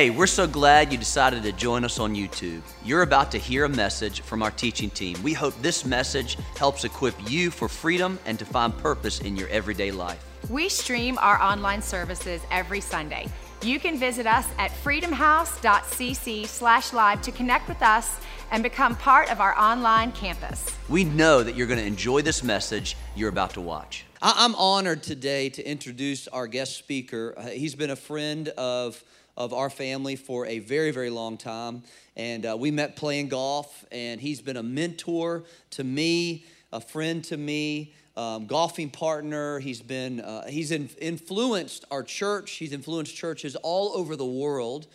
Hey, we're so glad you decided to join us on YouTube. You're about to hear a message from our teaching team. We hope this message helps equip you for freedom and to find purpose in your everyday life. We stream our online services every Sunday. You can visit us at freedomhouse.cc slash live to connect with us and become part of our online campus. We know that you're going to enjoy this message you're about to watch. I- am honored today to introduce our guest speaker. Uh, he's been a friend of, of our family for a very, very long time. And uh, we met playing golf, and he's been a mentor to me, a friend to me um, golfing partner. He's been uh, he's in, influenced our church. He's influenced churches all over the world.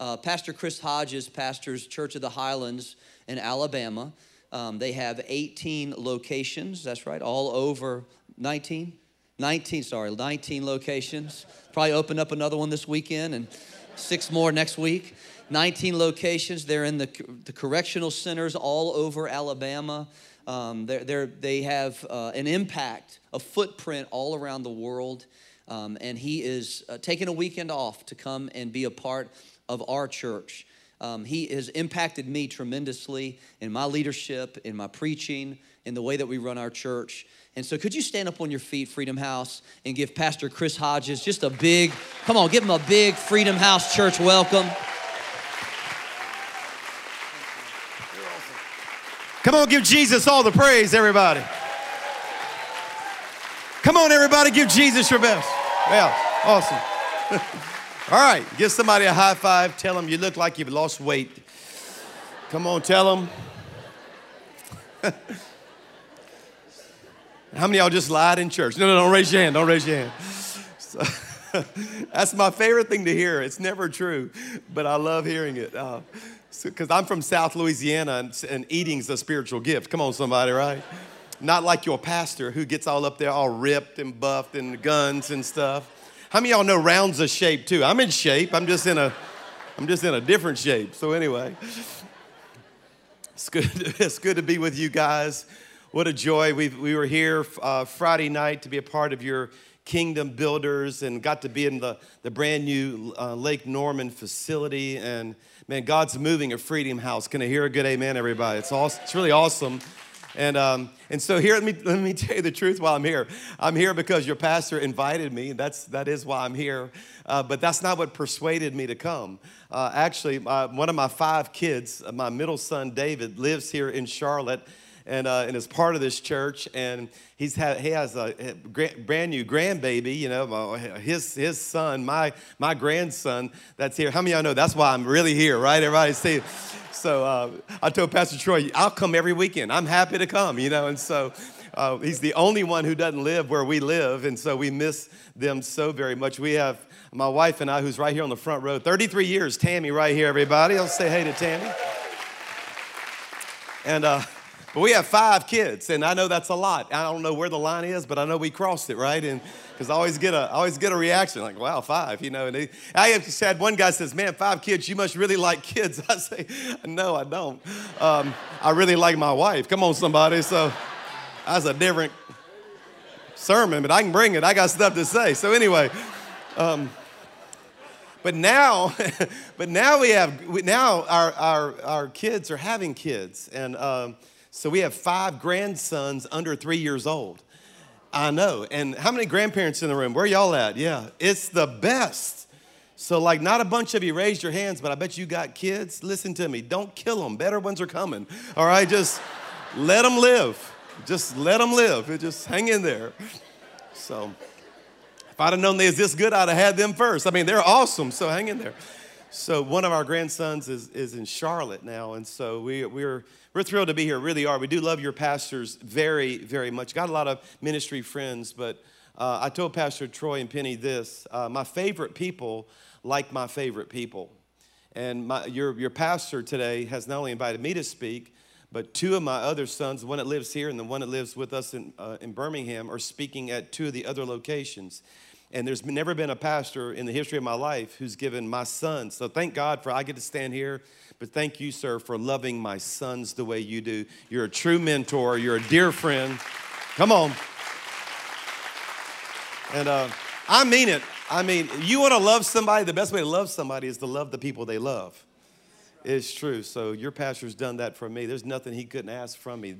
Uh, Pastor Chris Hodges pastors Church of the Highlands in Alabama. Um, they have 18 locations. That's right, all over 19, 19. Sorry, 19 locations. Probably open up another one this weekend and six more next week. 19 locations. They're in the, the correctional centers all over Alabama. Um, they're, they're, they have uh, an impact, a footprint all around the world. Um, and he is uh, taking a weekend off to come and be a part of our church. Um, he has impacted me tremendously in my leadership, in my preaching, in the way that we run our church. And so, could you stand up on your feet, Freedom House, and give Pastor Chris Hodges just a big, come on, give him a big Freedom House church welcome. Come on, give Jesus all the praise, everybody. Come on, everybody, give Jesus your best. Yeah, awesome. all right, give somebody a high five. Tell them you look like you've lost weight. Come on, tell them. How many y'all just lied in church? No, no, don't raise your hand. Don't raise your hand. So, that's my favorite thing to hear. It's never true, but I love hearing it. Uh, because I'm from South Louisiana and, and eating's a spiritual gift. Come on, somebody, right? Not like your pastor who gets all up there all ripped and buffed and guns and stuff. How many y'all know round's a shape too? I'm in shape. I'm just in a, I'm just in a different shape. So anyway, it's good. It's good to be with you guys. What a joy. we we were here uh, Friday night to be a part of your kingdom builders and got to be in the, the brand new uh, Lake Norman facility and Man, God's moving a Freedom House. Can I hear a good amen, everybody? It's awesome. It's really awesome. And, um, and so here, let me, let me tell you the truth while I'm here. I'm here because your pastor invited me. That's, that is why I'm here. Uh, but that's not what persuaded me to come. Uh, actually, uh, one of my five kids, uh, my middle son, David, lives here in Charlotte and, uh, and is part of this church. And he's had, he has a brand new grandbaby, you know, his, his son, my, my grandson that's here. How many of y'all know that's why I'm really here, right? Everybody see. So uh, I told Pastor Troy, I'll come every weekend. I'm happy to come, you know, and so uh, he's the only one who doesn't live where we live, and so we miss them so very much. We have my wife and I, who's right here on the front row, 33 years, Tammy, right here, everybody. I'll say hey to Tammy. And uh, but we have five kids, and I know that's a lot. I don't know where the line is, but I know we crossed it, right? And because I always get a, I always get a reaction like, "Wow, five, you know. And they, I have had one guy says, "Man, five kids, you must really like kids." I say, "No, I don't. Um, I really like my wife. Come on, somebody." So that's a different sermon, but I can bring it. I got stuff to say. So anyway. Um, but now, but now we have, now our, our, our kids are having kids. And um, so we have five grandsons under three years old. I know. And how many grandparents in the room? Where y'all at? Yeah, it's the best. So, like, not a bunch of you raised your hands, but I bet you got kids. Listen to me. Don't kill them. Better ones are coming. All right, just let them live. Just let them live. Just hang in there. So, if I'd have known they was this good, I'd have had them first. I mean, they're awesome. So, hang in there. So, one of our grandsons is, is in Charlotte now. And so, we, we're we're thrilled to be here, really are. We do love your pastors very, very much. Got a lot of ministry friends, but uh, I told Pastor Troy and Penny this uh, my favorite people like my favorite people. And my, your, your pastor today has not only invited me to speak, but two of my other sons, the one that lives here and the one that lives with us in, uh, in Birmingham, are speaking at two of the other locations. And there's never been a pastor in the history of my life who's given my sons. So thank God for I get to stand here but thank you, sir, for loving my sons the way you do. You're a true mentor, you're a dear friend. Come on. And uh, I mean it. I mean, you want to love somebody, the best way to love somebody is to love the people they love. It's true. So your pastor's done that for me. There's nothing he couldn't ask from me.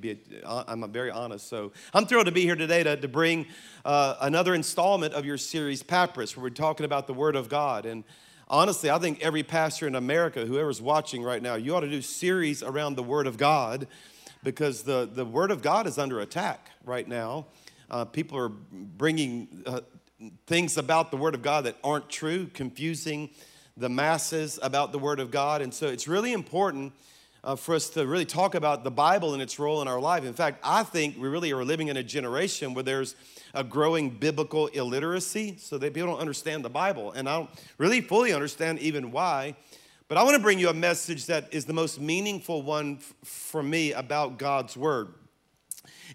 I'm very honest. So I'm thrilled to be here today to, to bring uh, another installment of your series, Papyrus, where we're talking about the Word of God. And honestly, I think every pastor in America, whoever's watching right now, you ought to do series around the Word of God because the, the Word of God is under attack right now. Uh, people are bringing uh, things about the Word of God that aren't true, confusing the masses about the Word of God. And so it's really important uh, for us to really talk about the Bible and its role in our life. In fact, I think we really are living in a generation where there's a growing biblical illiteracy, so that people don't understand the Bible. And I don't really fully understand even why. But I want to bring you a message that is the most meaningful one f- for me about God's Word.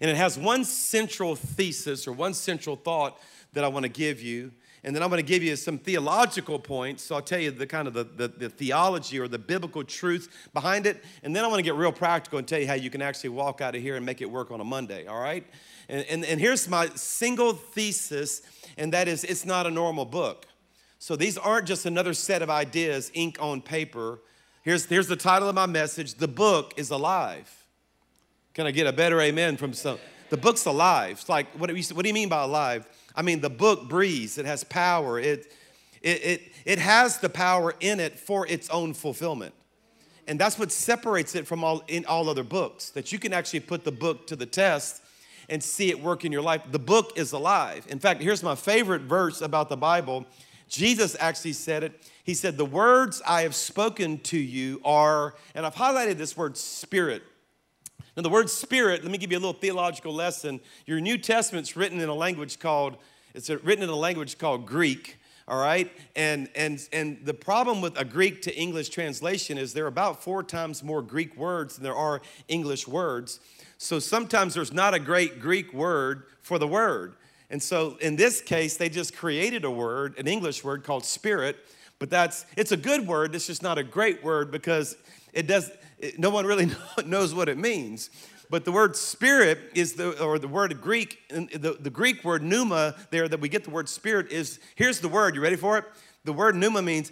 And it has one central thesis or one central thought that I want to give you. And then I'm going to give you some theological points. So I'll tell you the kind of the, the, the, theology or the biblical truth behind it. And then I want to get real practical and tell you how you can actually walk out of here and make it work on a Monday, all right? And, and, and here's my single thesis, and that is it's not a normal book. So these aren't just another set of ideas, ink on paper. Here's, here's the title of my message The book is alive. Can I get a better amen from some? The book's alive. It's like, what do, you, what do you mean by alive? I mean, the book breathes, it has power, it, it, it, it has the power in it for its own fulfillment. And that's what separates it from all, in all other books, that you can actually put the book to the test and see it work in your life. The book is alive. In fact, here's my favorite verse about the Bible. Jesus actually said it. He said, The words I have spoken to you are, and I've highlighted this word spirit. Now, the word spirit, let me give you a little theological lesson. Your New Testament's written in a language called, it's written in a language called Greek, all right? And, and, and the problem with a Greek to English translation is there are about four times more Greek words than there are English words. So sometimes there's not a great Greek word for the word. And so in this case, they just created a word, an English word called spirit, but that's, it's a good word, it's just not a great word because it does, no one really knows what it means. But the word spirit is the, or the word Greek, the, the Greek word pneuma there that we get the word spirit is, here's the word, you ready for it? The word pneuma means,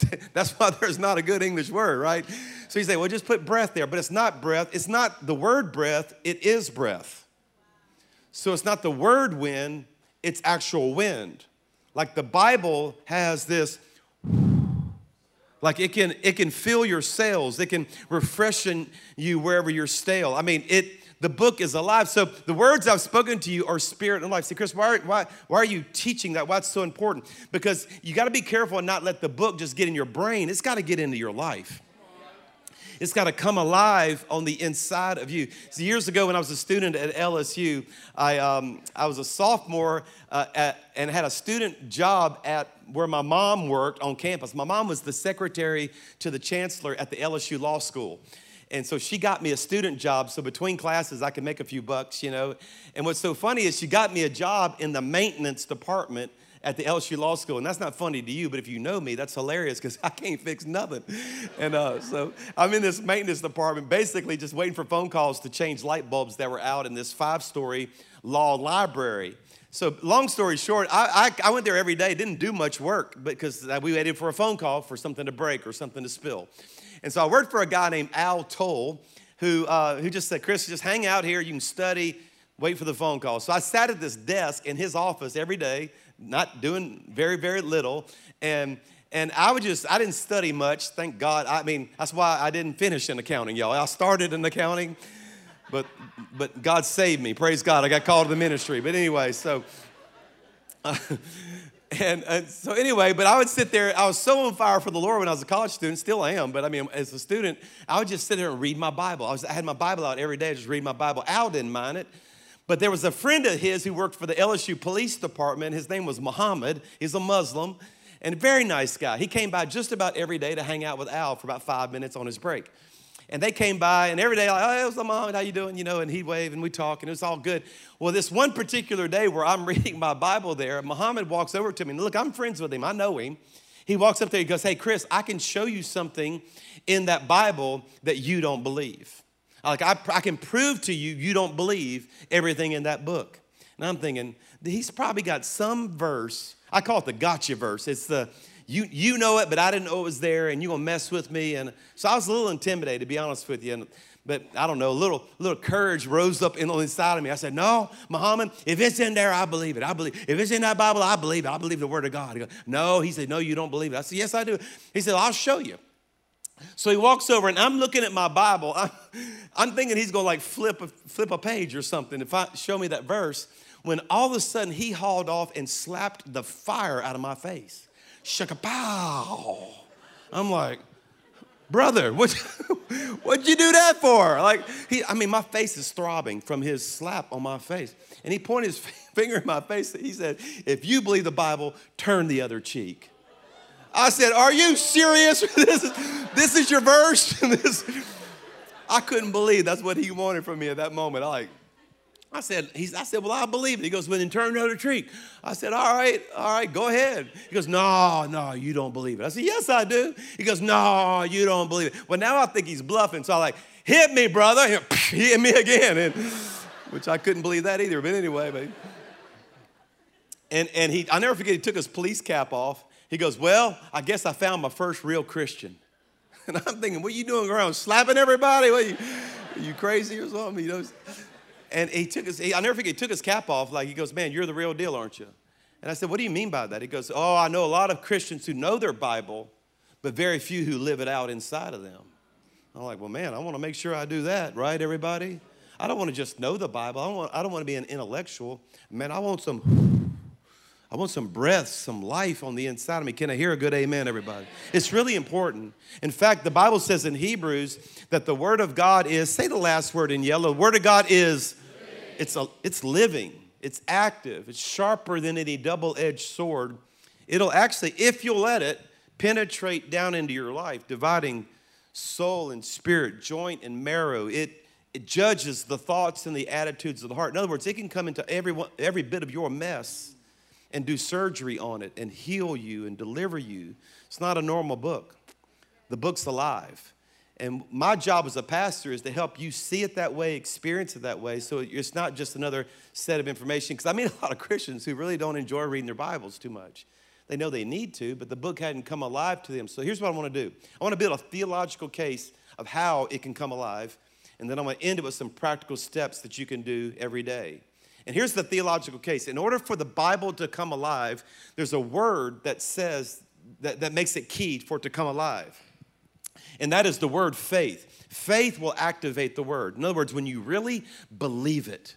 that's why there's not a good English word, right? So you say, well, just put breath there, but it's not breath. It's not the word breath, it is breath. So it's not the word wind, it's actual wind. Like the Bible has this like it can it can fill your sails. It can refreshen you wherever you're stale. I mean, it the book is alive. So the words I've spoken to you are spirit and life. See, Chris, why, why, why are you teaching that? Why it's so important? Because you got to be careful and not let the book just get in your brain. It's got to get into your life. It's got to come alive on the inside of you. So years ago, when I was a student at LSU, I, um, I was a sophomore uh, at, and had a student job at where my mom worked on campus. My mom was the secretary to the chancellor at the LSU Law School. And so she got me a student job. So between classes, I could make a few bucks, you know. And what's so funny is she got me a job in the maintenance department at the LSU Law School. And that's not funny to you, but if you know me, that's hilarious because I can't fix nothing. And uh, so I'm in this maintenance department, basically just waiting for phone calls to change light bulbs that were out in this five story law library. So, long story short, I, I, I, went there every day, didn't do much work because we waited for a phone call for something to break or something to spill. And so I worked for a guy named Al Toll who, uh, who just said, Chris, just hang out here, you can study, wait for the phone call. So I sat at this desk in his office every day, not doing very, very little. And and I would just, I didn't study much, thank God. I mean, that's why I didn't finish in accounting, y'all. I started in accounting, but but God saved me. Praise God. I got called to the ministry. But anyway, so uh, and, so anyway, but I would sit there. I was so on fire for the Lord when I was a college student. Still I am, but I mean, as a student, I would just sit there and read my Bible. I, was, I had my Bible out every day, just read my Bible. Al didn't mind it. But there was a friend of his who worked for the LSU Police Department. His name was Muhammad. He's a Muslim and a very nice guy. He came by just about every day to hang out with Al for about five minutes on his break. And they came by, and every day, like, oh, what's Muhammad? How you doing? You know, and he'd wave, and we talk, and it was all good. Well, this one particular day where I'm reading my Bible there, Muhammad walks over to me, and look, I'm friends with him. I know him. He walks up there, he goes, hey, Chris, I can show you something in that Bible that you don't believe. Like, I, I can prove to you, you don't believe everything in that book. And I'm thinking, he's probably got some verse. I call it the gotcha verse. It's the you you know it, but I didn't know it was there, and you gonna mess with me. And so I was a little intimidated, to be honest with you. And, but I don't know, a little, little courage rose up in, inside of me. I said, No, Muhammad, if it's in there, I believe it. I believe. If it's in that Bible, I believe it. I believe the word of God. He goes, No, he said, No, you don't believe it. I said, Yes, I do. He said, I'll show you. So he walks over and I'm looking at my Bible. I'm, thinking he's gonna like flip a, flip a page or something if I show me that verse. When all of a sudden he hauled off and slapped the fire out of my face. Shakapow. I'm like, brother, what, what'd you do that for? Like, he, I mean, my face is throbbing from his slap on my face. And he pointed his finger in my face. He said, if you believe the Bible, turn the other cheek. I said, Are you serious? this, is, this is your verse? this, I couldn't believe that's what he wanted from me at that moment. I like, I said, he's, I said, well, I believe it. He goes, well, then turn another other cheek. I said, all right, all right, go ahead. He goes, no, no, you don't believe it. I said, yes, I do. He goes, no, you don't believe it. Well, now I think he's bluffing. So I'm like, hit me, brother. He hit me again. And, which I couldn't believe that either. But anyway, but, and, and he, I'll never forget, he took his police cap off he goes, Well, I guess I found my first real Christian. And I'm thinking, What are you doing around slapping everybody? What, are, you, are you crazy or something? You know? And he took his, he, I'll never forget, he took his cap off. Like, he goes, Man, you're the real deal, aren't you? And I said, What do you mean by that? He goes, Oh, I know a lot of Christians who know their Bible, but very few who live it out inside of them. I'm like, Well, man, I want to make sure I do that, right, everybody? I don't want to just know the Bible. I don't want, I don't want to be an intellectual. Man, I want some I want some breath, some life on the inside of me. Can I hear a good amen, everybody? It's really important. In fact, the Bible says in Hebrews that the Word of God is, say the last word in yellow, the Word of God is, it's, a, it's living, it's active, it's sharper than any double edged sword. It'll actually, if you'll let it, penetrate down into your life, dividing soul and spirit, joint and marrow. It, it judges the thoughts and the attitudes of the heart. In other words, it can come into every, every bit of your mess and do surgery on it and heal you and deliver you. It's not a normal book. The book's alive. And my job as a pastor is to help you see it that way, experience it that way, so it's not just another set of information. Because I meet a lot of Christians who really don't enjoy reading their Bibles too much. They know they need to, but the book hadn't come alive to them. So here's what I want to do I want to build a theological case of how it can come alive, and then I'm going to end it with some practical steps that you can do every day. And here's the theological case. In order for the Bible to come alive, there's a word that says, that, that makes it key for it to come alive. And that is the word faith. Faith will activate the word. In other words, when you really believe it,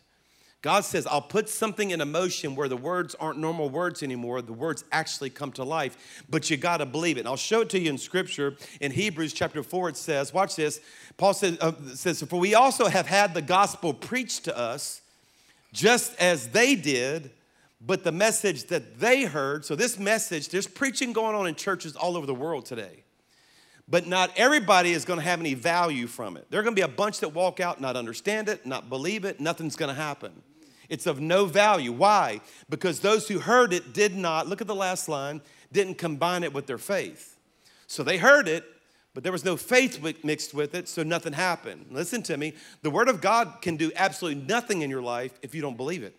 God says, I'll put something in emotion where the words aren't normal words anymore. The words actually come to life, but you got to believe it. And I'll show it to you in scripture. In Hebrews chapter 4, it says, watch this. Paul says, uh, says For we also have had the gospel preached to us just as they did, but the message that they heard. So, this message, there's preaching going on in churches all over the world today. But not everybody is going to have any value from it. There are going to be a bunch that walk out, not understand it, not believe it, nothing's going to happen. It's of no value. Why? Because those who heard it did not, look at the last line, didn't combine it with their faith. So they heard it, but there was no faith mixed with it, so nothing happened. Listen to me. The Word of God can do absolutely nothing in your life if you don't believe it.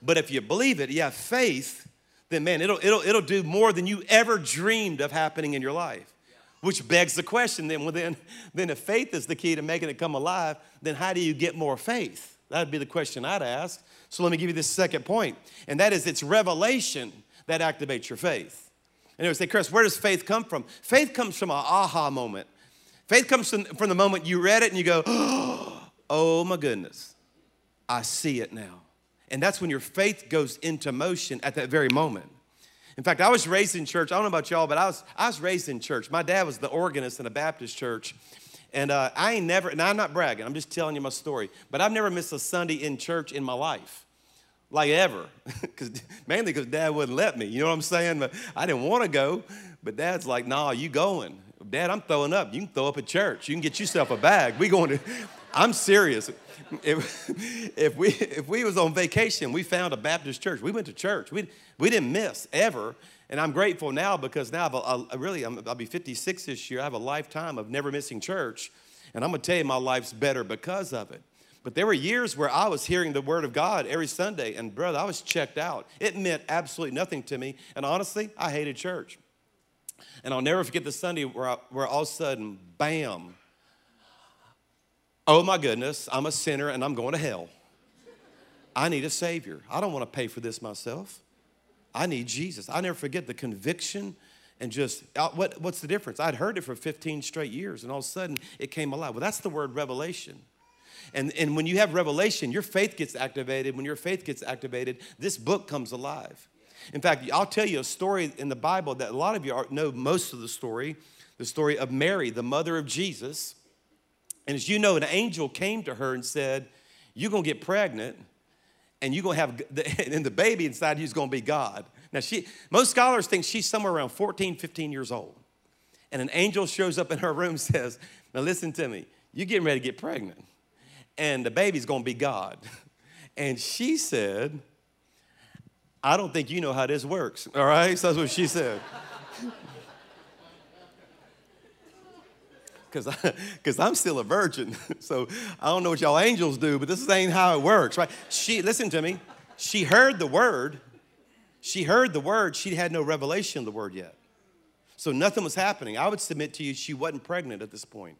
But if you believe it, you have faith, then man, it'll, it'll, it'll do more than you ever dreamed of happening in your life. Which begs the question then, well, then, then if faith is the key to making it come alive, then how do you get more faith? That'd be the question I'd ask. So let me give you this second point, and that is it's revelation that activates your faith. And they say, Chris, where does faith come from? Faith comes from an aha moment. Faith comes from, from the moment you read it and you go, oh my goodness, I see it now. And that's when your faith goes into motion at that very moment. In fact, I was raised in church. I don't know about y'all, but I was, I was raised in church. My dad was the organist in a Baptist church. And uh, I ain't never, and I'm not bragging, I'm just telling you my story, but I've never missed a Sunday in church in my life like ever. Cause, mainly because dad wouldn't let me. You know what I'm saying? But I didn't want to go. But dad's like, nah, you going. Dad, I'm throwing up. You can throw up at church. You can get yourself a bag. We going to, I'm serious. If, if, we, if we was on vacation, we found a Baptist church. We went to church. We, we didn't miss ever. And I'm grateful now because now I've, I really, i will be 56 this year. I have a lifetime of never missing church. And I'm going to tell you, my life's better because of it. But there were years where I was hearing the word of God every Sunday, and brother, I was checked out. It meant absolutely nothing to me. And honestly, I hated church. And I'll never forget the Sunday where, I, where all of a sudden, bam, oh my goodness, I'm a sinner and I'm going to hell. I need a Savior. I don't want to pay for this myself. I need Jesus. I never forget the conviction and just uh, what, what's the difference? I'd heard it for 15 straight years, and all of a sudden it came alive. Well, that's the word revelation. And, and when you have revelation, your faith gets activated. When your faith gets activated, this book comes alive. In fact, I'll tell you a story in the Bible that a lot of you know most of the story the story of Mary, the mother of Jesus. And as you know, an angel came to her and said, You're gonna get pregnant, and you're gonna have, the, and the baby inside you is gonna be God. Now, she, most scholars think she's somewhere around 14, 15 years old. And an angel shows up in her room and says, Now listen to me, you're getting ready to get pregnant, and the baby's gonna be God. And she said, I don't think you know how this works, all right? So that's what she said. Because I'm still a virgin. So I don't know what y'all angels do, but this ain't how it works, right? She, listen to me, she heard the word. She heard the word. She had no revelation of the word yet. So nothing was happening. I would submit to you, she wasn't pregnant at this point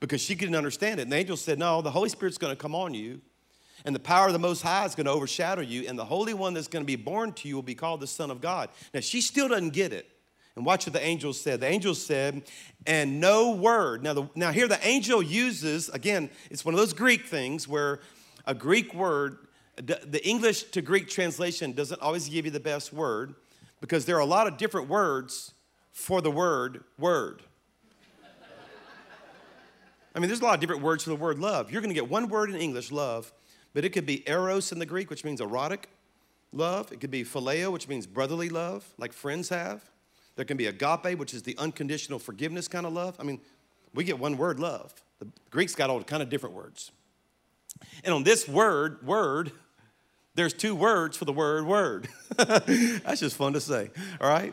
because she couldn't understand it. And the angel said, No, the Holy Spirit's going to come on you and the power of the Most High is going to overshadow you, and the Holy One that's going to be born to you will be called the Son of God. Now, she still doesn't get it. And watch what the angel said. The angel said, and no word. Now, the, now here the angel uses, again, it's one of those Greek things where a Greek word, the English to Greek translation doesn't always give you the best word because there are a lot of different words for the word word. I mean, there's a lot of different words for the word love. You're going to get one word in English, love, but it could be eros in the Greek, which means erotic love. It could be phileo, which means brotherly love, like friends have. There can be agape, which is the unconditional forgiveness kind of love. I mean, we get one word, love. The Greeks got all kind of different words. And on this word, word, there's two words for the word word. That's just fun to say, all right?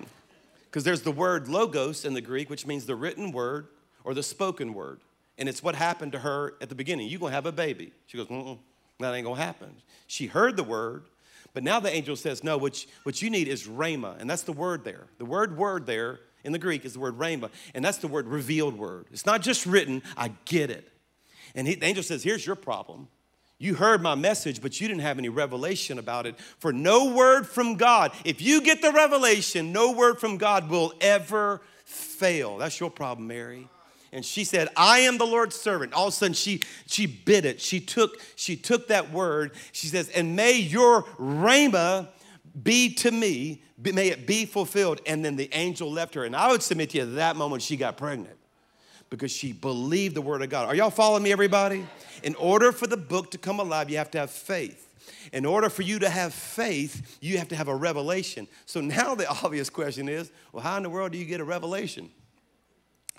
Because there's the word logos in the Greek, which means the written word or the spoken word. And it's what happened to her at the beginning. You're going to have a baby. She goes, Mm-mm. That ain't gonna happen. She heard the word, but now the angel says, No, what you, what you need is rhema. And that's the word there. The word word there in the Greek is the word rhema, and that's the word revealed word. It's not just written, I get it. And he, the angel says, Here's your problem. You heard my message, but you didn't have any revelation about it. For no word from God, if you get the revelation, no word from God will ever fail. That's your problem, Mary and she said, I am the Lord's servant. All of a sudden she she bit it. She took, she took that word. She says, and may your rhema be to me, may it be fulfilled. And then the angel left her. And I would submit to you that moment she got pregnant because she believed the word of God. Are y'all following me, everybody? In order for the book to come alive, you have to have faith. In order for you to have faith, you have to have a revelation. So now the obvious question is well, how in the world do you get a revelation?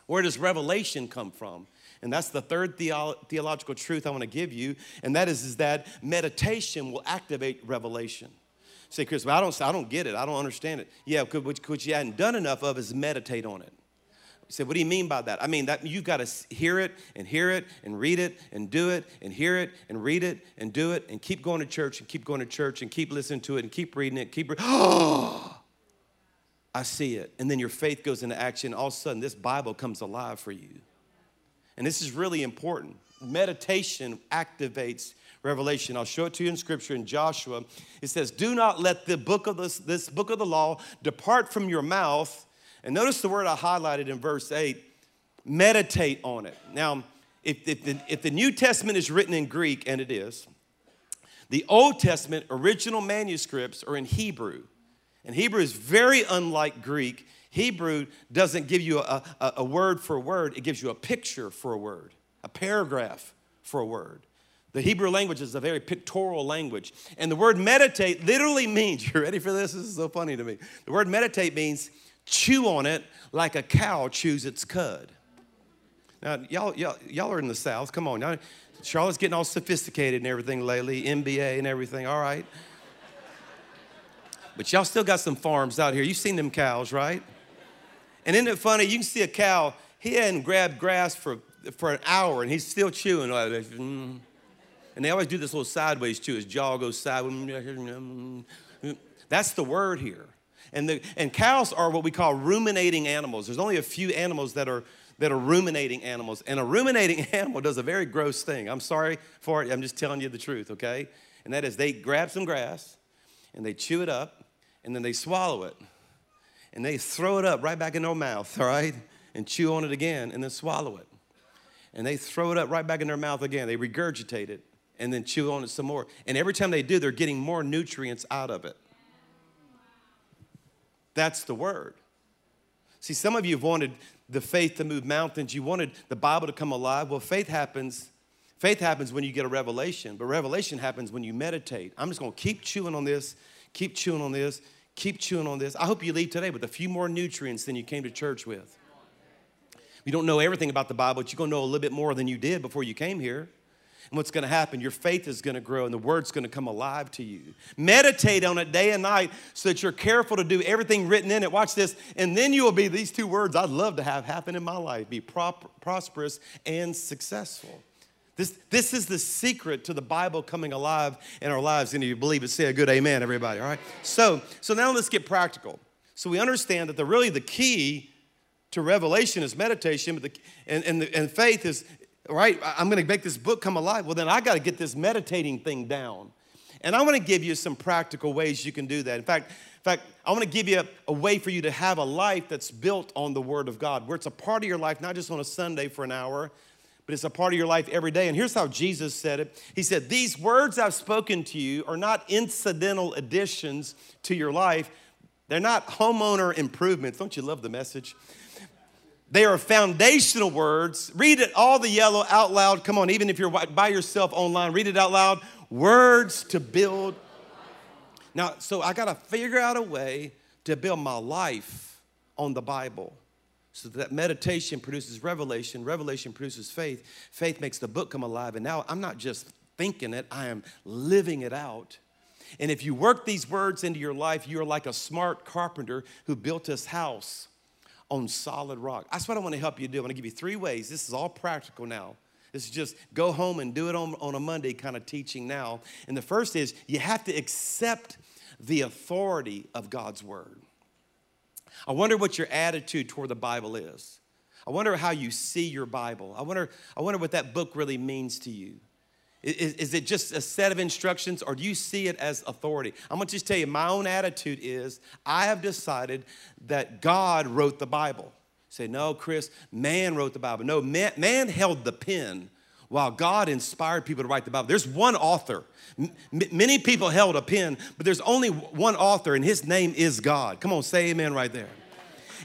Where does revelation come from? And that's the third theo- theological truth I want to give you, and that is, is that meditation will activate revelation. Say, Chris, well, I don't, I don't get it. I don't understand it. Yeah, what, what you hadn't done enough of is meditate on it. You say, what do you mean by that? I mean that you've got to hear it and hear it and read it and do it and hear it and read it and do it and keep going to church and keep going to church and keep listening to it and keep reading it. Keep. Re- oh, I see it. And then your faith goes into action. All of a sudden, this Bible comes alive for you. And this is really important. Meditation activates revelation. I'll show it to you in scripture in Joshua. It says, Do not let the book of this, this book of the law depart from your mouth. And notice the word I highlighted in verse 8 meditate on it. Now, if, if, the, if the New Testament is written in Greek, and it is, the Old Testament original manuscripts are in Hebrew. And Hebrew is very unlike Greek. Hebrew doesn't give you a, a, a, word for a word, it gives you a picture for a word, a paragraph for a word. The Hebrew language is a very pictorial language. And the word meditate literally means, you ready for this? This is so funny to me. The word meditate means chew on it like a cow chews its cud. Now, y'all, y'all, y'all are in the South. Come on. Now, Charlotte's getting all sophisticated and everything lately, MBA and everything. All right. But y'all still got some farms out here. You've seen them cows, right? And isn't it funny? You can see a cow, he hadn't grabbed grass for, for an hour and he's still chewing like. Mm. And they always do this little sideways too. His jaw goes sideways. That's the word here. And, the, and cows are what we call ruminating animals. There's only a few animals that are, that are ruminating animals. And a ruminating animal does a very gross thing. I'm sorry for it. I'm just telling you the truth, okay? And that is they grab some grass and they chew it up and then they swallow it. And they throw it up right back in their mouth, all right? And chew on it again and then swallow it. And they throw it up right back in their mouth again. They regurgitate it and then chew on it some more. And every time they do, they're getting more nutrients out of it. That's the word. See, some of you have wanted the faith to move mountains. You wanted the Bible to come alive. Well, faith happens. Faith happens when you get a revelation, but revelation happens when you meditate. I'm just going to keep chewing on this, keep chewing on this, keep chewing on this. I hope you leave today with a few more nutrients than you came to church with. You don't know everything about the Bible, but you're going to know a little bit more than you did before you came here. And what's going to happen? Your faith is going to grow and the word's going to come alive to you. Meditate on it day and night so that you're careful to do everything written in it. Watch this. And then you will be these two words I'd love to have happen in my life be prop- prosperous and successful. This, this is the secret to the Bible coming alive in our lives. And if you believe it, say a good amen, everybody, all right? So, so now let's get practical. So we understand that the really the key to revelation is meditation, but the, and, and, the, and faith is, right, I'm gonna make this book come alive. Well, then I gotta get this meditating thing down. And I wanna give you some practical ways you can do that. In fact, in fact, I want to give you a, a, way for you to have a life that's built on the Word of God, where it's a part of your life, not just on a Sunday for an hour, but it's a part of your life every day. And here's how Jesus said it He said, These words I've spoken to you are not incidental additions to your life, they're not homeowner improvements. Don't you love the message? They are foundational words. Read it all the yellow out loud. Come on, even if you're by yourself online, read it out loud. Words to build. Now, so I got to figure out a way to build my life on the Bible. So that meditation produces revelation, revelation produces faith, faith makes the book come alive. And now I'm not just thinking it, I am living it out. And if you work these words into your life, you're like a smart carpenter who built his house on solid rock. That's what I want to help you do. I want to give you three ways. This is all practical now. This is just go home and do it on, on a Monday kind of teaching now. And the first is you have to accept the authority of God's word. I wonder what your attitude toward the Bible is. I wonder how you see your Bible. I wonder, I wonder what that book really means to you. Is, is, it just a set of instructions or do you see it as authority? I'm gonna just tell you, my own attitude is I have decided that God wrote the Bible. say, no, Chris, man wrote the Bible. No, man, man held the pen while God inspired people to write the Bible. There's one author. M- many people held a pen, but there's only one author, and his name is God. Come on, say amen right there.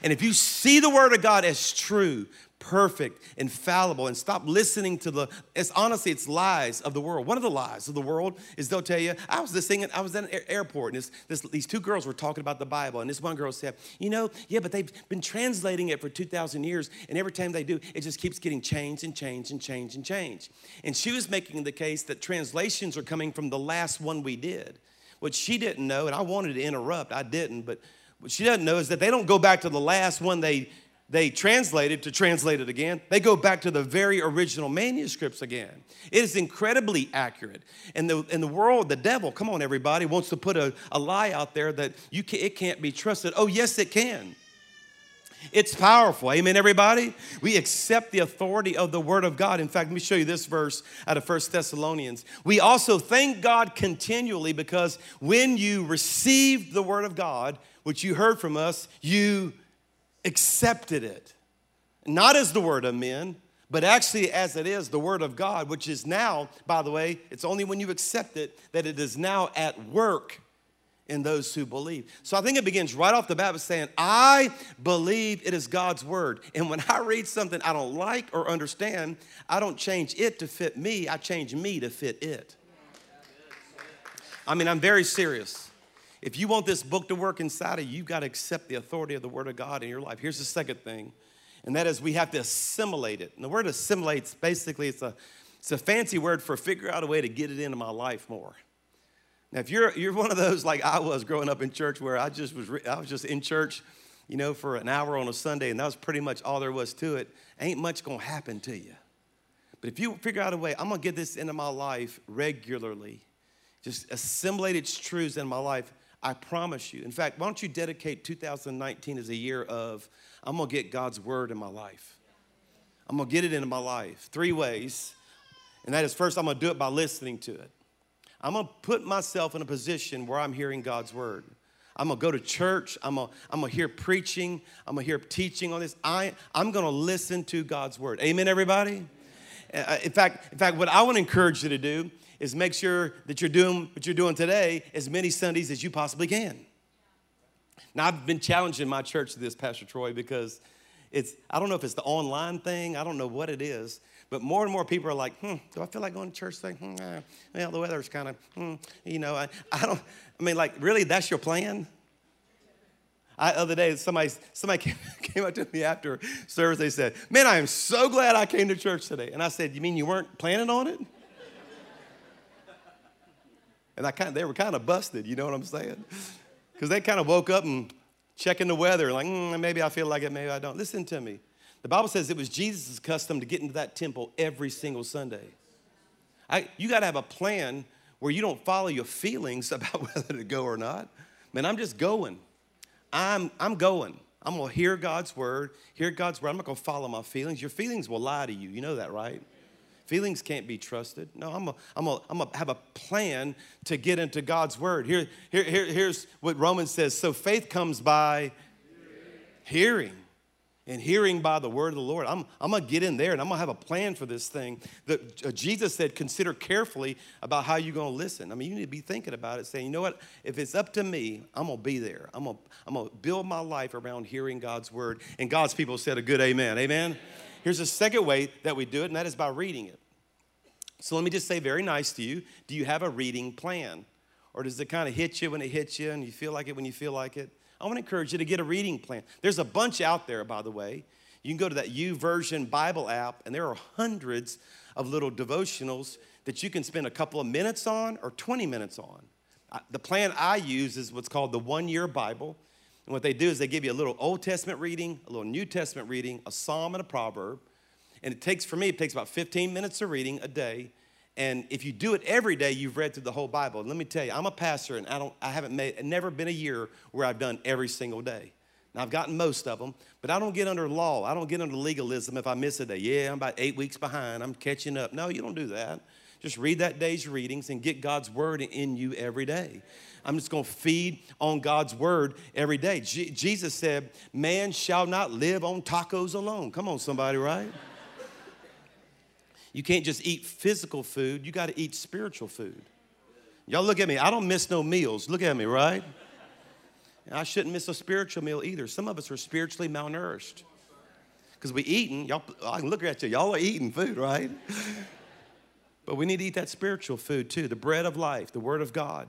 And if you see the word of God as true, perfect, infallible, and stop listening to the, it's honestly, it's lies of the world. One of the lies of the world is they'll tell you, I was this thing, I was at an airport, and this, this, these two girls were talking about the Bible, and this one girl said, you know, yeah, but they've been translating it for 2,000 years, and every time they do, it just keeps getting changed and changed and changed and changed. And she was making the case that translations are coming from the last one we did. What she didn't know, and I wanted to interrupt, I didn't, but what she doesn't know is that they don't go back to the last one they they translated to translate it again. They go back to the very original manuscripts again. It is incredibly accurate. And the, in the world, the devil, come on, everybody, wants to put a, a lie out there that you can, it can't be trusted. Oh, yes, it can. It's powerful. Amen, everybody? We accept the authority of the Word of God. In fact, let me show you this verse out of First Thessalonians. We also thank God continually because when you received the Word of God, which you heard from us, you accepted it. Not as the word of men, but actually as it is the word of God, which is now, by the way, it's only when you accept it that it is now at work in those who believe. So I think it begins right off the bat with saying, I believe it is God's word. And when I read something I don't like or understand, I don't change it to fit me, I change me to fit it. I mean, I'm very serious. If you want this book to work inside of you, you've got to accept the authority of the Word of God in your life. Here's the second thing, and that is we have to assimilate it. And the word assimilates basically it's a it's a fancy word for figure out a way to get it into my life more. Now, if you're you're one of those like I was growing up in church, where I just was I was just in church, you know, for an hour on a Sunday, and that was pretty much all there was to it. Ain't much gonna happen to you. But if you figure out a way, I'm gonna get this into my life regularly, just assimilate its truths in my life, I promise you. In fact, why don't you dedicate 2019 as a year of, I'm gonna get God's word in my life. I'm gonna get it into my life. Three ways. And that is first, I'm gonna do it by listening to it. I'm gonna put myself in a position where I'm hearing God's word. I'm gonna go to church. I'm gonna, I'm gonna hear preaching. I'm gonna hear teaching on this. I, I'm gonna listen to God's word. Amen, everybody? Uh, in fact, in fact, what I wanna encourage you to do is make sure that you're doing what you're doing today as many Sundays as you possibly can. Now, I've been challenging my church to this, Pastor Troy, because it's, I don't know if it's the online thing, I don't know what it is, but more and more people are like, hmm, do I feel like going to church today? Hmm, well, the weather's kind of, hmm, you know, I, I don't, I mean, like, really, that's your plan? I, the other day, somebody, somebody came, came up to me after service. They said, Man, I am so glad I came to church today. And I said, You mean you weren't planning on it? And I kind of, they were kind of busted, you know what I'm saying? Because they kind of woke up and checking the weather, like, mm, maybe I feel like it, maybe I don't. Listen to me. The Bible says it was Jesus' custom to get into that temple every single Sunday. I, you got to have a plan where you don't follow your feelings about whether to go or not. Man, I'm just going. I'm, I'm going. I'm going to hear God's word, hear God's word. I'm not going to follow my feelings. Your feelings will lie to you. You know that, right? Feelings can't be trusted. No, I'm going I'm to I'm have a plan to get into God's word. Here, here, here, here's what Romans says. So faith comes by hearing. hearing and hearing by the word of the Lord. I'm, I'm gonna get in there and I'm gonna have a plan for this thing. That uh, Jesus said, consider carefully about how you're gonna listen. I mean, you need to be thinking about it, saying, you know what, if it's up to me, I'm gonna be there. I'm gonna, I'm gonna build my life around hearing God's word. And God's people said a good amen. Amen. amen. Here's a second way that we do it, and that is by reading it. So let me just say very nice to you do you have a reading plan? Or does it kind of hit you when it hits you and you feel like it when you feel like it? I want to encourage you to get a reading plan. There's a bunch out there, by the way. You can go to that YouVersion Bible app, and there are hundreds of little devotionals that you can spend a couple of minutes on or 20 minutes on. The plan I use is what's called the one year Bible. And what they do is they give you a little Old Testament reading, a little New Testament reading, a psalm, and a proverb. And it takes, for me, it takes about 15 minutes of reading a day. And if you do it every day, you've read through the whole Bible. And let me tell you, I'm a pastor, and I don't, I haven't made, never been a year where I've done every single day. Now I've gotten most of them, but I don't get under law. I don't get under legalism if I miss a day. Yeah, I'm about eight weeks behind. I'm catching up. No, you don't do that. Just read that day's readings and get God's word in you every day. I'm just going to feed on God's word every day. Jesus said, "Man shall not live on tacos alone." Come on, somebody, right? You can't just eat physical food, you got to eat spiritual food. Y'all look at me. I don't miss no meals. Look at me, right? I shouldn't miss a spiritual meal either. Some of us are spiritually malnourished because we eating. Y'all, I can look at you. Y'all are eating food, right? But we need to eat that spiritual food too, the bread of life, the Word of God.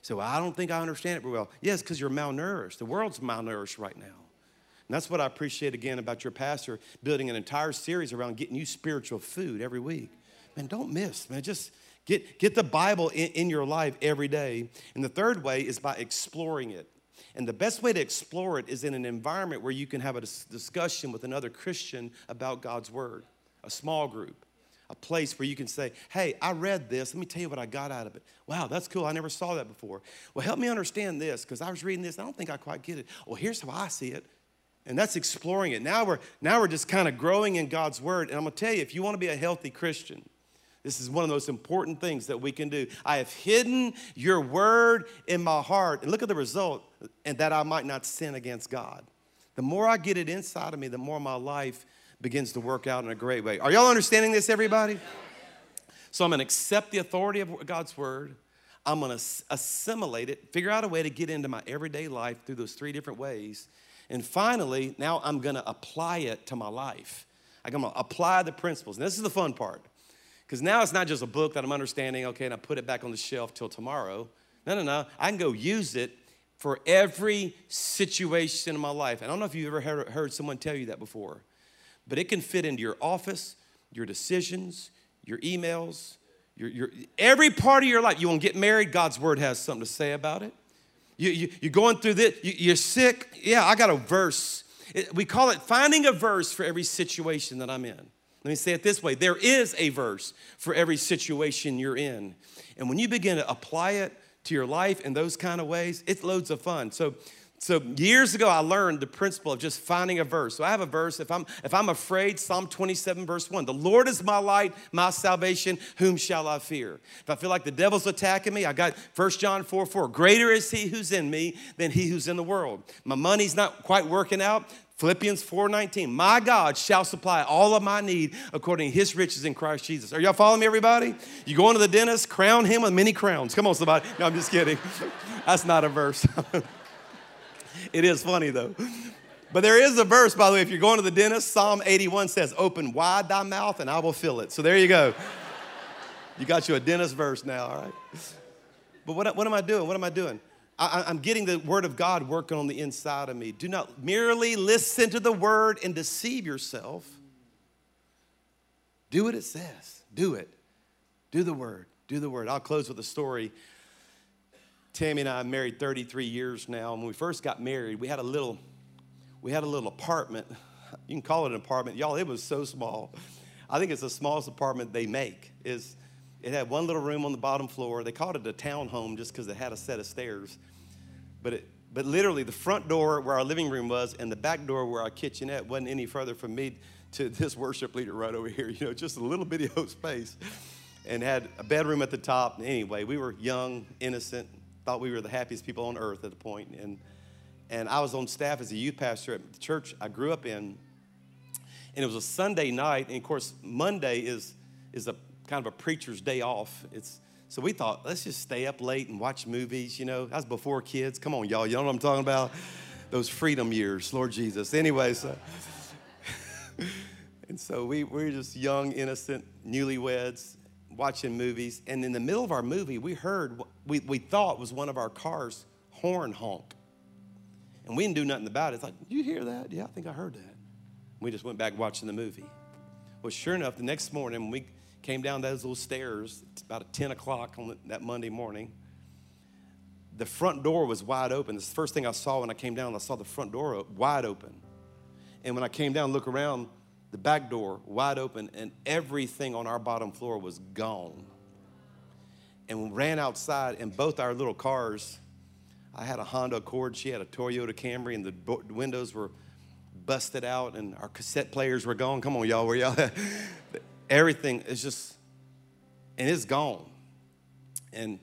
So I don't think I understand it very well. Yes, because you're malnourished. The world's malnourished right now. And that's what I appreciate again about your pastor building an entire series around getting you spiritual food every week. Man, don't miss, man. Just get, get the Bible in, in your life every day. And the third way is by exploring it. And the best way to explore it is in an environment where you can have a discussion with another Christian about God's Word, a small group, a place where you can say, Hey, I read this. Let me tell you what I got out of it. Wow, that's cool. I never saw that before. Well, help me understand this because I was reading this. I don't think I quite get it. Well, here's how I see it. And that's exploring it. Now we're, now we're just kind of growing in God's word. And I'm going to tell you, if you want to be a healthy Christian, this is one of the most important things that we can do. I have hidden your word in my heart. And look at the result, and that I might not sin against God. The more I get it inside of me, the more my life begins to work out in a great way. Are y'all understanding this, everybody? So I'm going to accept the authority of God's word. I'm going to assimilate it, figure out a way to get into my everyday life through those three different ways. And finally, now I'm gonna apply it to my life. I'm gonna apply the principles. And this is the fun part. Because now it's not just a book that I'm understanding, okay, and I put it back on the shelf till tomorrow. No, no, no. I can go use it for every situation in my life. And I don't know if you've ever heard, heard someone tell you that before, but it can fit into your office, your decisions, your emails, your, your, every part of your life. You want to get married, God's word has something to say about it. You, you, you're going through this, you, you're sick. Yeah, I got a verse. It, we call it finding a verse for every situation that I'm in. Let me say it this way there is a verse for every situation you're in. And when you begin to apply it to your life in those kind of ways, it's loads of fun. So, so years ago, I learned the principle of just finding a verse. So I have a verse. If I'm if I'm afraid, Psalm 27, verse 1. The Lord is my light, my salvation. Whom shall I fear? If I feel like the devil's attacking me, I got 1 John 4, 4. Greater is he who's in me than he who's in the world. My money's not quite working out. Philippians 4:19. My God shall supply all of my need according to his riches in Christ Jesus. Are y'all following me, everybody? You going to the dentist, crown him with many crowns. Come on, somebody. No, I'm just kidding. That's not a verse. it is funny though. But there is a verse, by the way, if you're going to the dentist, Psalm 81 says, Open wide thy mouth and I will fill it. So there you go. You got you a dentist verse now, all right? But what, what am I doing? What am I doing? I, am getting the word of God working on the inside of me. Do not merely listen to the word and deceive yourself. Do what it says. Do it. Do the word. Do the word. I'll close with a story. Tammy and I married 33 years now. When we first got married, we had a little, we had a little apartment. You can call it an apartment. Y'all, it was so small. I think it's the smallest apartment they make. Is it had one little room on the bottom floor. They called it a town home just because it had a set of stairs. But, it, but literally, the front door where our living room was and the back door where our kitchenette wasn't any further from me to this worship leader right over here. You know, just a little bitty old space. And had a bedroom at the top. Anyway, we were young, innocent, thought we were the happiest people on earth at the point. And, and I was on staff as a youth pastor at the church I grew up in. And it was a Sunday night. And of course, Monday is, is a kind of a preacher's day off. It's so we thought, let's just stay up late and watch movies. You know, that was before kids. Come on, y'all. You know what I'm talking about? Those freedom years, Lord Jesus. Anyway, so. and so we, we were just young, innocent, newlyweds watching movies. And in the middle of our movie, we heard we, we thought was one of our cars horn honk. And we didn't do nothing about it. It's like, you hear that? Yeah, I think I heard that. We just went back watching the movie. Well, sure enough, the next morning, when we came down those little stairs about 10 o'clock on that Monday morning. The front door was wide open. This is the first thing I saw when I came down. I saw the front door wide open. And when I came down, look around, the back door wide open, and everything on our bottom floor was gone. And we ran outside, and both our little cars, I had a Honda Accord, she had a Toyota Camry, and the windows were busted out, and our cassette players were gone. Come on, y'all, where y'all everything is just, and it's gone. And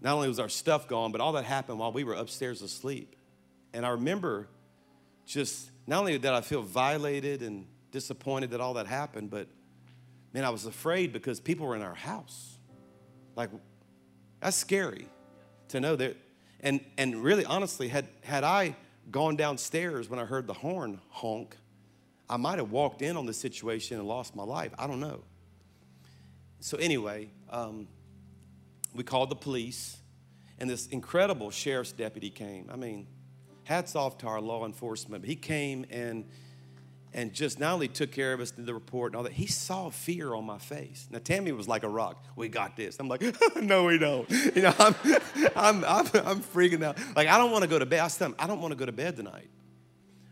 not only was our stuff gone, but all that happened while we were upstairs asleep. And I remember just, not only did I feel violated and disappointed that all that happened, but man, I was afraid because people were in our house. Like, that's scary to know that. And, and really, honestly, had, had I gone downstairs when I heard the horn honk, I might have walked in on the situation and lost my life. I don't know. So, anyway, um, we called the police, and this incredible sheriff's deputy came. I mean, hats off to our law enforcement. He came and and just not only took care of us, did the report and all that, he saw fear on my face. Now, Tammy was like a rock. We got this. I'm like, no, we don't. You know, I'm, I'm, I'm, I'm freaking out. Like, I don't want to go to bed. I said, I don't want to go to bed tonight.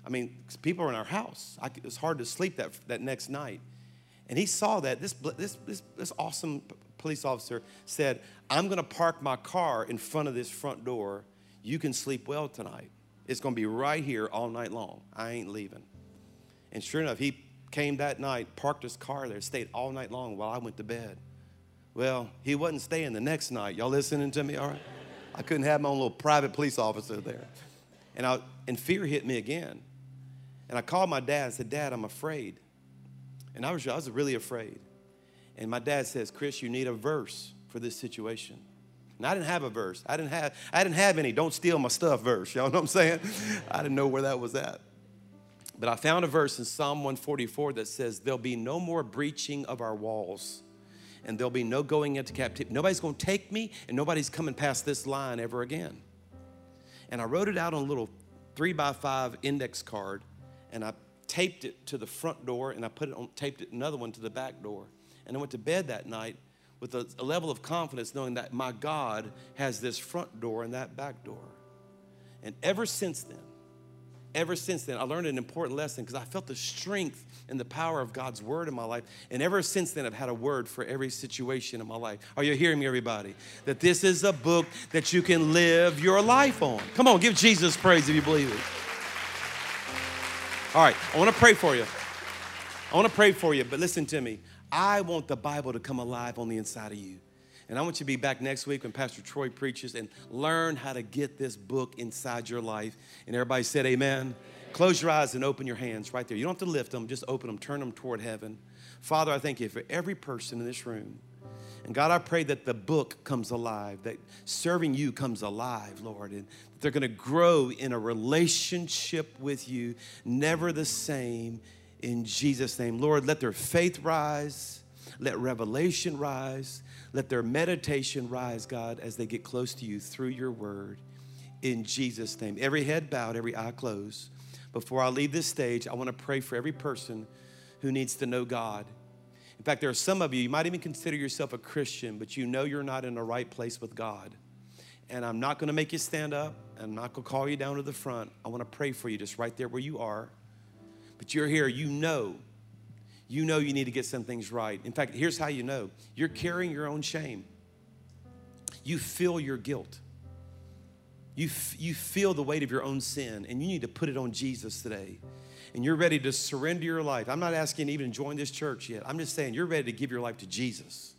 I mean, people are in our house. I, it was hard to sleep that, that next night. And he saw that. This, this, this, this awesome police officer said, I'm going to park my car in front of this front door. You can sleep well tonight. It's going to be right here all night long. I ain't leaving. And sure enough, he came that night, parked his car there, stayed all night long while I went to bed. Well, he wasn't staying the next night. Y'all listening to me? All right. I couldn't have my own little private police officer there. And, I, and fear hit me again. And I called my dad and said, Dad, I'm afraid. And I was, I was really afraid. And my dad says, Chris, you need a verse for this situation. And I didn't have a verse. I didn't have, I didn't have any don't steal my stuff verse. Y'all know what I'm saying? I didn't know where that was at. But I found a verse in Psalm 144 that says, There'll be no more breaching of our walls, and there'll be no going into captivity. Nobody's going to take me, and nobody's coming past this line ever again. And I wrote it out on a little three by five index card, and I taped it to the front door and I put it on, taped it another one to the back door. And I went to bed that night with a, a level of confidence knowing that my God has this front door and that back door. And ever since then, ever since then, I learned an important lesson because I felt the strength and the power of God's word in my life. And ever since then, I've had a word for every situation in my life. Are you hearing me, everybody? That this is a book that you can live your life on. Come on, give Jesus praise if you believe it. All right, I want to pray for you. I want to pray for you, but listen to me. I want the Bible to come alive on the inside of you. And I want you to be back next week when Pastor Troy preaches and learn how to get this book inside your life. And everybody said, Amen. Close your eyes and open your hands right there. You don't have to lift them, just open them, turn them toward heaven. Father, I thank you for every person in this room. And God, I pray that the book comes alive, that serving you comes alive, Lord, and they're going to grow in a relationship with you, never the same, in Jesus' name. Lord, let their faith rise, let revelation rise, let their meditation rise, God, as they get close to you through your word, in Jesus' name. Every head bowed, every eye closed. Before I leave this stage, I want to pray for every person who needs to know God. In fact, there are some of you, you might even consider yourself a Christian, but you know you're not in the right place with God. And I'm not going to make you stand up. I'm not going to call you down to the front. I want to pray for you just right there where you are. But you're here, you know. You know you need to get some things right. In fact, here's how you know you're carrying your own shame, you feel your guilt. You, f- you feel the weight of your own sin, and you need to put it on Jesus today. And you're ready to surrender your life. I'm not asking you even to join this church yet. I'm just saying you're ready to give your life to Jesus.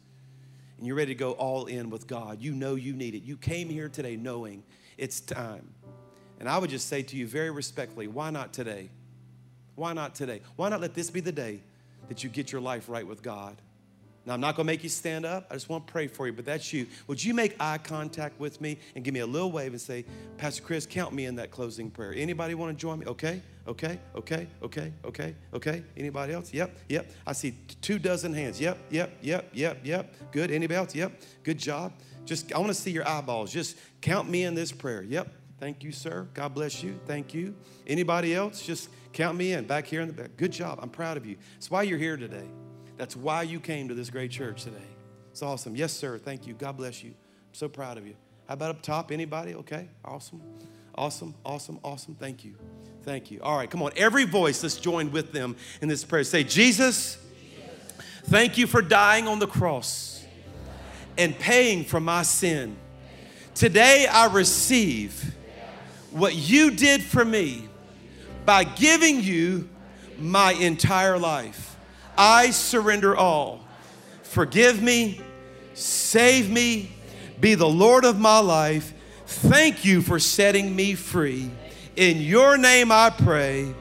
And you're ready to go all in with God. You know you need it. You came here today knowing it's time. And I would just say to you very respectfully, why not today? Why not today? Why not let this be the day that you get your life right with God? Now, I'm not to make you stand up. I just want to pray for you, but that's you. Would you make eye contact with me and give me a little wave and say, Pastor Chris, count me in that closing prayer? Anybody want to join me? Okay, okay, okay, okay, okay, okay. Anybody else? Yep, yep. I see two dozen hands. Yep, yep, yep, yep, yep. Good. Anybody else? Yep. Good job. Just, I want to see your eyeballs. Just count me in this prayer. Yep. Thank you, sir. God bless you. Thank you. Anybody else? Just count me in back here in the back. Good job. I'm proud of you. That's why you're here today. That's why you came to this great church today. It's awesome. Yes, sir. Thank you. God bless you. I'm so proud of you. How about up top? Anybody? Okay. Awesome. Awesome. Awesome. Awesome. Thank you. Thank you. All right. Come on. Every voice, let's join with them in this prayer. Say, Jesus, thank you for dying on the cross and paying for my sin. Today I receive what you did for me by giving you my entire life. I surrender all. Forgive me, save me, be the Lord of my life. Thank you for setting me free. In your name I pray.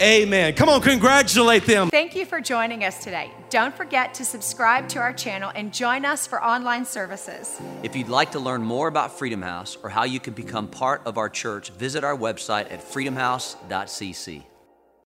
Amen. Come on, congratulate them. Thank you for joining us today. Don't forget to subscribe to our channel and join us for online services. If you'd like to learn more about Freedom House or how you can become part of our church, visit our website at freedomhouse.cc.